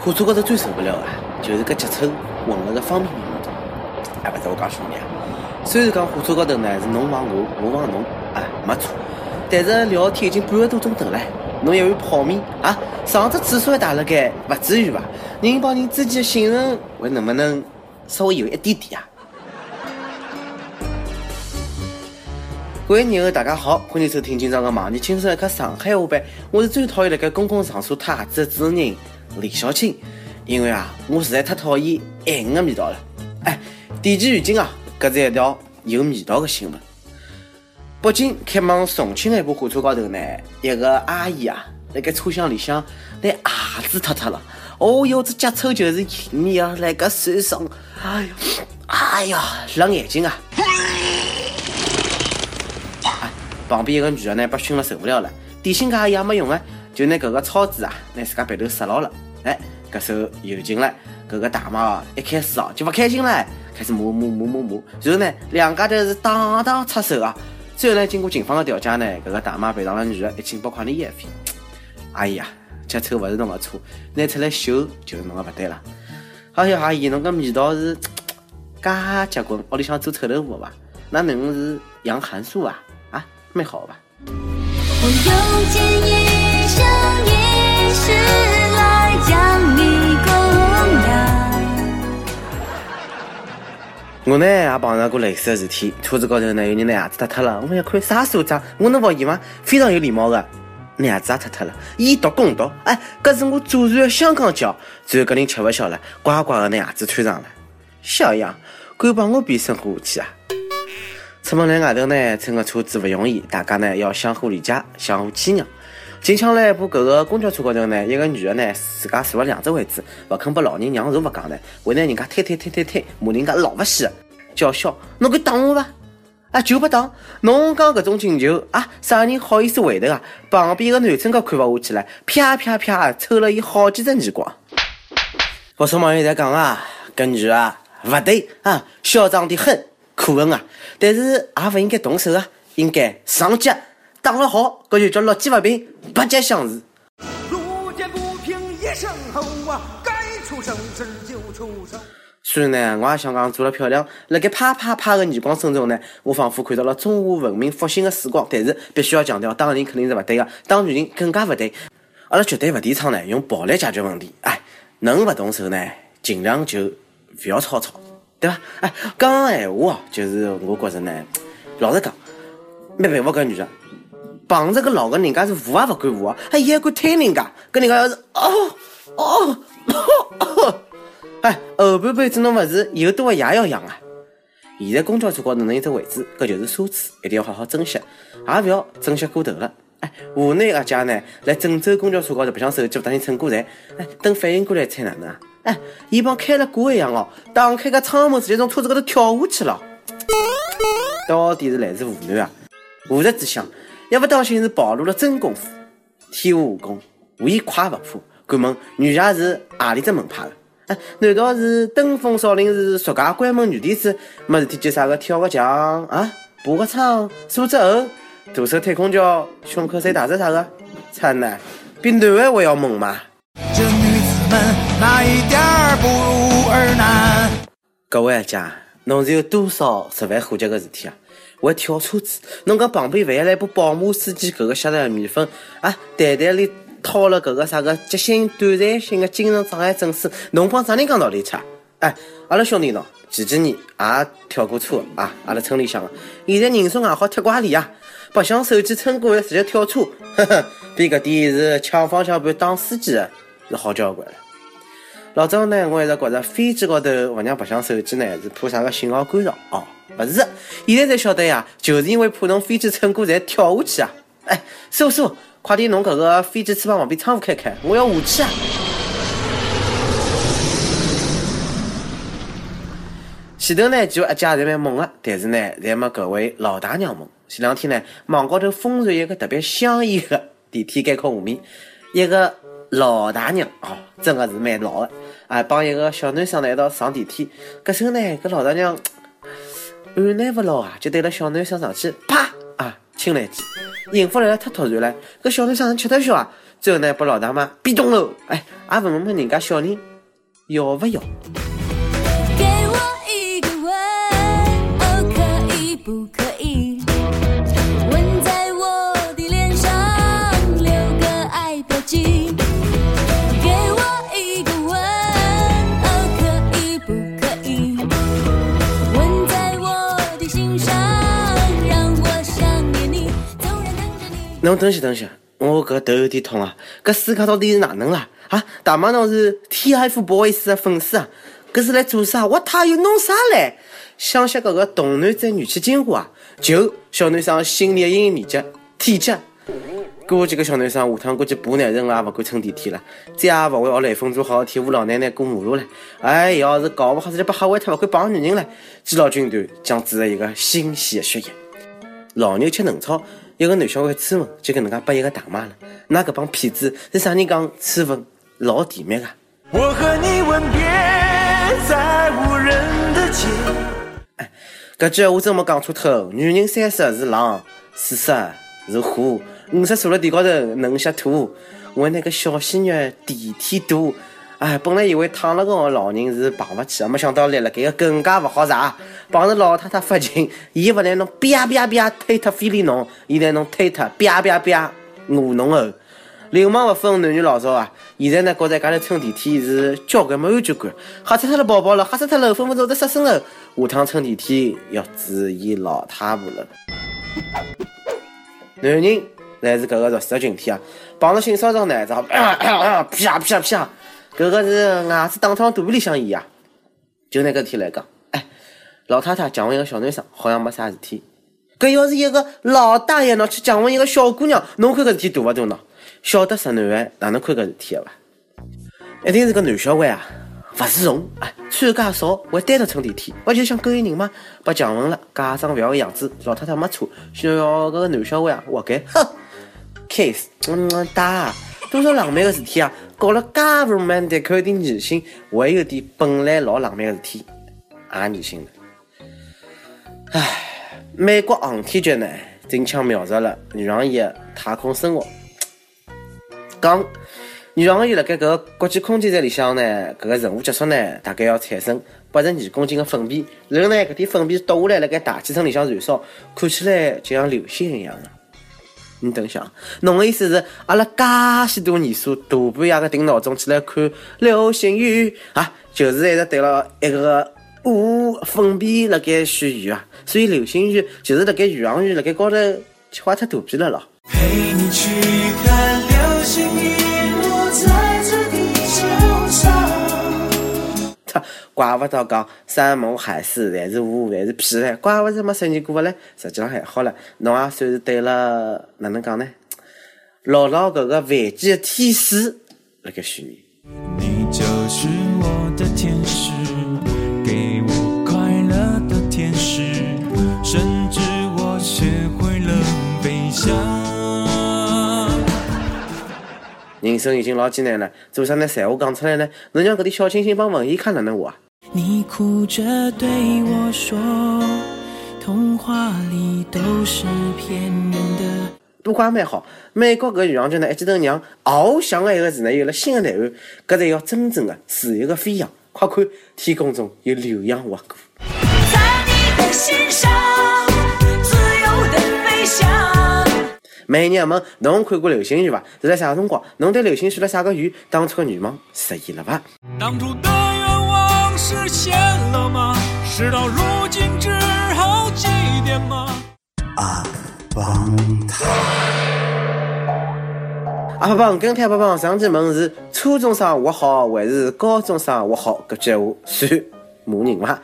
火车高头最受不了的，就是搿脚臭混了个方便面味道。哎，勿是我讲兄弟啊，虽然讲火车高头呢是侬往我，我往侬，啊，没错。但是聊天已经半个多钟头了，侬一碗泡面啊，上只厕所还打了盖，勿至于吧？人帮人之间的信任，还能不能稍微有一点点啊？各位友大家好，欢迎收听今朝的《忙你轻松一刻上海话版》，我是最讨厌辣盖公共场所脱鞋子的主持人李小青，因为啊，我实在太讨厌咸的味道了。哎，点击预警啊，搿是一条有味道的新闻。北京开往重庆的一部火车高头呢，一个阿姨啊，辣盖车厢里向拿鞋子脱脱了。哦哟，这脚臭就是迎面啊，辣盖手上，哎呀，哎呀，辣眼睛啊！旁边一个女的呢，被熏了受不了了，提醒阿姨也没用啊，就拿搿个草纸啊，拿自家鼻头塞牢了。哎，搿时候有劲了，搿个大妈啊，一开始啊就勿开心了，开始骂骂骂骂骂，然后呢，两家头是打打出手啊。最后呢，经过警方的调解呢，搿个大妈赔偿了女的一千八块的医药费。阿姨啊，脚臭勿是侬的错，拿出来秀就是侬的勿对了。哎呀，阿姨，侬搿味道是介结棍，屋里向做臭豆腐伐？那能是养寒素啊？啊，蛮好吧？我用尽一生一世。我呢也碰到过类似的事体，车子高头呢有人拿牙子脱脱了，我一看啥所长，我能服伊吗？非常有礼貌的，拿牙子也脱脱了，以毒攻毒，哎，搿是我祖传的香港脚。最后搿人吃勿消了，乖乖的拿牙子穿上了。小样，敢帮我比生活下去啊？出门来外头呢，乘个车子勿容易，大家呢要相互理解，相互谦让。近腔来一部搿个公交车高头呢，一个女的呢，自家坐了两只位置，勿肯拨老人让座勿讲呢，会拿人家推推推推推，骂人家老勿死，叫嚣侬敢打我伐？啊，就不打！侬讲搿种请求啊，啥人好意思回头啊？旁边个男乘客看勿下去了，啪啪啪抽了伊好几只耳光。不少网友在讲啊，搿女啊勿对啊，嚣张的很。可恨啊！但是也勿应该动手啊，应该上脚打了好，搿就叫乐极勿平，八节相持。路见不平一声吼啊，该出声时就出声。虽然呢，我也想讲做了漂亮，辣盖啪啪啪的耳光声中呢，我仿佛看到了中华文明复兴的曙光。但是必须要强调，打人肯定是勿对的，打女人更加勿对。阿拉绝对勿提倡呢用暴力解决问题。哎，能勿动手呢，尽量就勿要吵吵。对伐？哎，讲闲话哦，就是我觉着呢，老实讲，没佩服搿女的，碰着个老个人家是扶也勿敢扶啊，还还敢推人家，搿人家要是哦哦哦，哎，后半辈子侬勿是有多个爷要养啊？现在公交车高头能有只位置，搿就是奢侈，一定要好好珍惜，也勿要珍惜过头了。哎，湖南阿姐呢，来郑州公交车高头白相手机，勿当心乘过站，哎，等反应过来猜哪能啊？哎，伊帮开了锅一样哦，打开个窗门直接从车子高头跳下去了。到底是来自湖南啊？吾日之想，一不当心是暴露了真功夫。天下武功，无一快不破。敢问女侠是何里只门派的？哎，难道是登峰少林寺俗家关门女弟子？没事体就啥个跳个墙啊，爬个窗，梳只猴，徒手推空调，胸口塞大石啥个？惨呐，比男的还要猛嘛！哪一点不如儿男？各位阿姐，侬是有多少十万火急的事体啊？还跳车子，侬讲旁边万一来部宝马司机，搿个晓得米粉啊，袋袋里套了搿个啥个急性短暂性的精神障碍证书，侬帮啥人讲道理吃？哎，阿拉兄弟喏，前几年也跳过车啊，阿拉村里向的，现在人送外号铁拐李啊，白相手机撑过来直接跳车，呵呵，比搿点是抢方向盘打司机的是好交关了。老早呢，我一直觉着飞机高头勿让白相手机呢，是怕啥个信号干扰哦，勿是，现在才晓得呀，就是因为怕侬飞机乘过侪跳下去啊！哎，师傅，师傅，快点侬搿个飞机翅膀旁边窗户开开，我要下去啊！前头呢，几位阿姐侪蛮猛的，但是呢，侪没搿位老大娘猛。前两天呢，网高头疯传一个特别香艳的电梯监控画面，一个。老大娘哦，真的是蛮老的啊！帮一个小男生呢一道上电梯，搿时候呢，搿老大娘按耐不牢啊，就对着小男生上去啪啊亲了一记，幸福来了太突然了，搿小男生吃得消啊，最后呢，被老大妈逼动了。哎，也问问问人家小人要不要？给我一个吻，哦，可以不等歇等歇，我搿头有点痛啊！搿世界到底是哪能啦？啊，大妈侬是 TFBOYS 的粉丝啊？搿是来做啥？我他又弄啥嘞？想想搿个童男再女气精华啊，就小男生心理阴影面积、体积。估计搿小男生下趟估计爬男神了，也勿敢乘电梯了，再也勿会学雷锋做好好替吴老奶奶过马路了。哎，要是搞勿好，直接被吓坏脱，勿敢碰女人了。基佬军团将注入一个新鲜的血液。老牛吃嫩草，一个男小孩初吻就搿能介拨一个大妈了。那搿帮骗子是啥人讲初吻老甜蜜啊？我和你吻别在无人的街。搿句闲话真没讲错头。女人三十是狼，四十是虎，五十坐辣地高头能吸土。我那个小鲜肉地天大。哎，本来以为躺了个老人是碰勿起，没想到立辣盖个更加勿好查。碰着老太太发情，伊勿拿侬啪啪啪推脱非礼侬，伊拿侬推脱啪啪啪饿侬后。流氓勿分男女老少啊！现在呢，觉着家头乘电梯是交关没安全感，吓死脱了宝宝了，吓死脱了，分分钟得杀生了。下趟乘电梯要注意老太婆了。男人才是搿个弱势群体啊！碰着性骚扰呢，只好 啪啪啪啪啪，搿个是牙齿打穿肚皮里向演啊！就拿搿事体来讲，哎，老太太强吻一个小男生，好像没啥事体。搿要是一个老大爷喏去强吻一个小姑娘，侬看搿事体大勿大呢？晓得直男癌哪能看搿事体个伐？一定是个男小孩啊，勿自从，哎，穿介少，会单独乘电梯，勿就想勾引人吗？被强吻了，假装勿要个样子，老太太没错，想要搿个男小孩啊活该，哼，kiss，嗯，打，多少浪漫个事体啊！搞了介 romantic，有点恶心，还有点本来老浪漫个事体，也恶心了。唉，美国航天局呢，真枪描述了宇航员的太空生活。讲宇航员辣盖搿个国际空间站里向呢，搿个任务结束呢，大概要产生八十二公斤的粪便，然后呢，搿点粪便倒下来辣盖大气层里向燃烧，看起来就像流星一样的。你等想，侬的意思是阿拉介许多年数大半夜个定闹钟起来看流星雨啊，就是一直对了一个雾粪便辣盖许愿啊，所以流星雨就是辣盖宇航员辣盖高头吃坏脱肚皮了咯。陪你去看流星雨怪不得讲山盟海誓侪是雾，侪是屁嘞，怪不得没实现过嘞。实际上还好了，侬也算是对了，哪能讲呢？牢牢搿个凡间的天使辣盖虚拟。你就是人生已经老艰难了，做啥拿闲话讲出来呢？侬让搿点小清新帮文艺看哪能活啊？你哭着对我说，童话里都是骗人的。不过也蛮好，美国搿宇航局呢，一记头让翱翔的一个字呢有了新的内涵，搿才叫真正的自由的飞翔。快看，天空中有浏阳划过。在你的心上，美女们，侬看过流星雨伐？是在啥辰光？侬对流星许了啥个愿？当初的愿望实现了伐？当初的愿望实现了吗？事到如今只好祭奠吗？阿爸帮跟太爸帮上期问是初中生活好还是高中生活好？搿句闲话算骂人伐？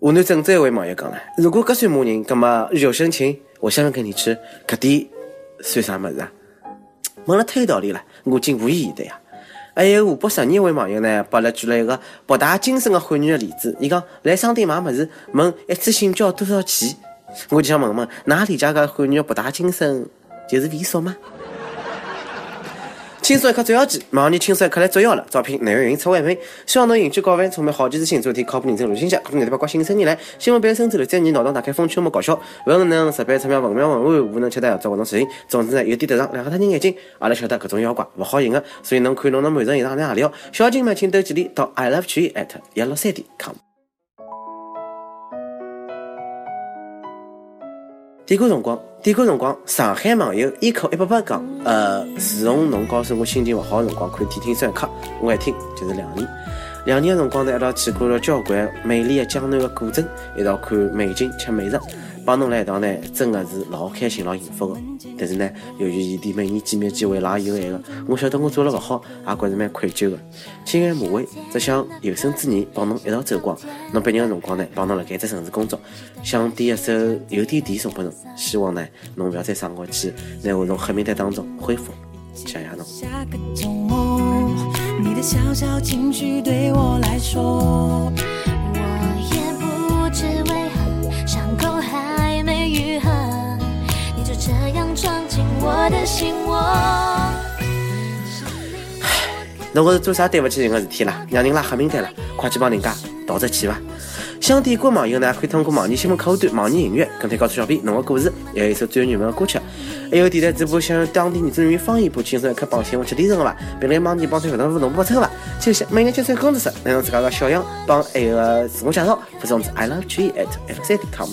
湖南郑州一位网友讲了，如果搿算骂人，葛么日久生情，我相信跟你吃，搿点算啥物事啊？问了太有道理了，我竟无言以对啊！还有湖北十二位网友呢，拨了举了一个博大精深的汉语的例子。伊讲来商店买物事，问一次性交多少钱？我就想问问，㑚理解个汉语的博大精深就是猥琐吗？轻松一刻最要紧，马上你轻松一刻来捉妖了。招聘内容运测外媒，希望能引起高分，充满好奇心，做一天靠谱认真录信息，可能代表国新生年来，新闻版深圳头三年脑洞大开，风趣幽默搞笑，文能十倍出妙，文妙文玩，武能吃得做活动视频。总之呢，有点得上，两个他人眼睛，阿拉晓得搿种妖怪勿好寻的，所以侬看侬能满足以上两何里哦。小金们请投简历到 i love 曲艺 at 一六三点 com。点歌辰光，点歌辰光，上海网友一口一百八讲，呃，自从侬告诉我心情勿好辰光可以听三刻，我一听就是两年。两年的辰光呢，一道去过了交关美丽的江南的古镇，一道看美景吃美食，帮侬来一道呢，真的是老开心老幸福的。但是呢，由于异地每年见面机会老有限的，我晓得我做了勿好，也觉着蛮愧疚的。亲爱马尾，只想有生之年帮侬一道走光。侬毕业的辰光呢，帮侬辣盖只城市工作，想点一首《有点甜》送拨侬，希望呢，侬勿要再生活去，拿我从黑名单当中恢复。谢谢侬。你的小小情绪对我来说，我的心窝。侬搿是做啥对勿起人个事体啦？让人拉黑名单了，快去帮人家道只歉伐！想点歌网友呢，可以通过网易新闻客户端、网易音乐跟帖告诉小编侬的故事，还有一首最有缘分的歌曲。还有电台直播想用当地原汁原味方言播轻松一刻帮新闻吃点什么伐？并来网易帮推活动互动不抽伐？谢谢每日精算工作室，拿侬自家个小样帮还有个自我介绍发送至 i love g at f 三点 com。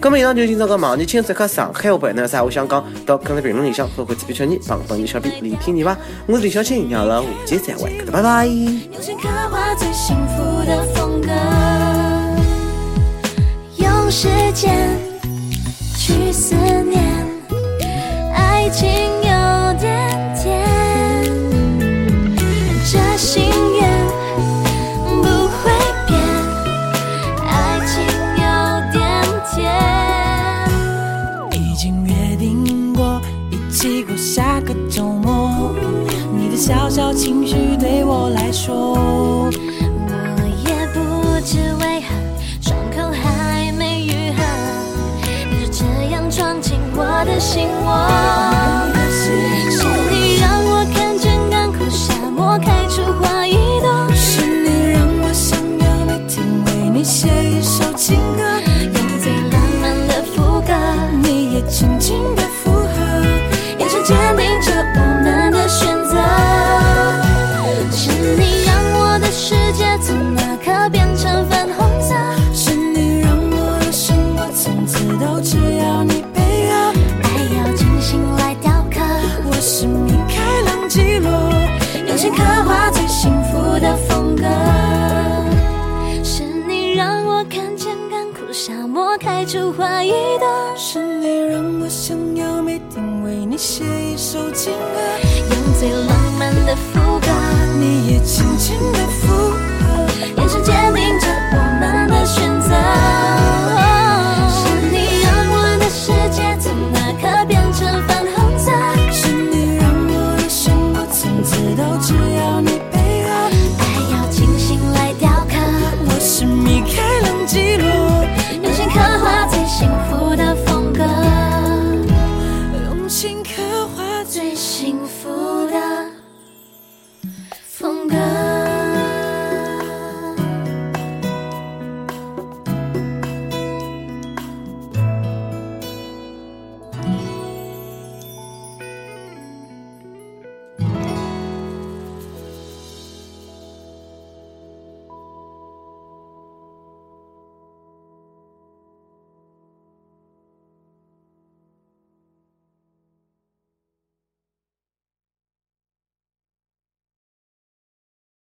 那么以上就是今朝个网易轻松一刻上海话版，侬有啥话想讲，到跟帖评论里向或者主编圈你帮本期小编李天你吧？我是李小青，让阿拉下期再会，搿搭拜拜。用心刻画最幸福的风格，用时间去思念，爱情有点甜，这心愿不会变，爱情有点甜。已经约定过一起过下个周末。你的小小情绪对我来说，的心窝。写一首情歌用最浪漫的副歌。你也轻轻的附和眼神坚定着我们的选择。是你让我的世界从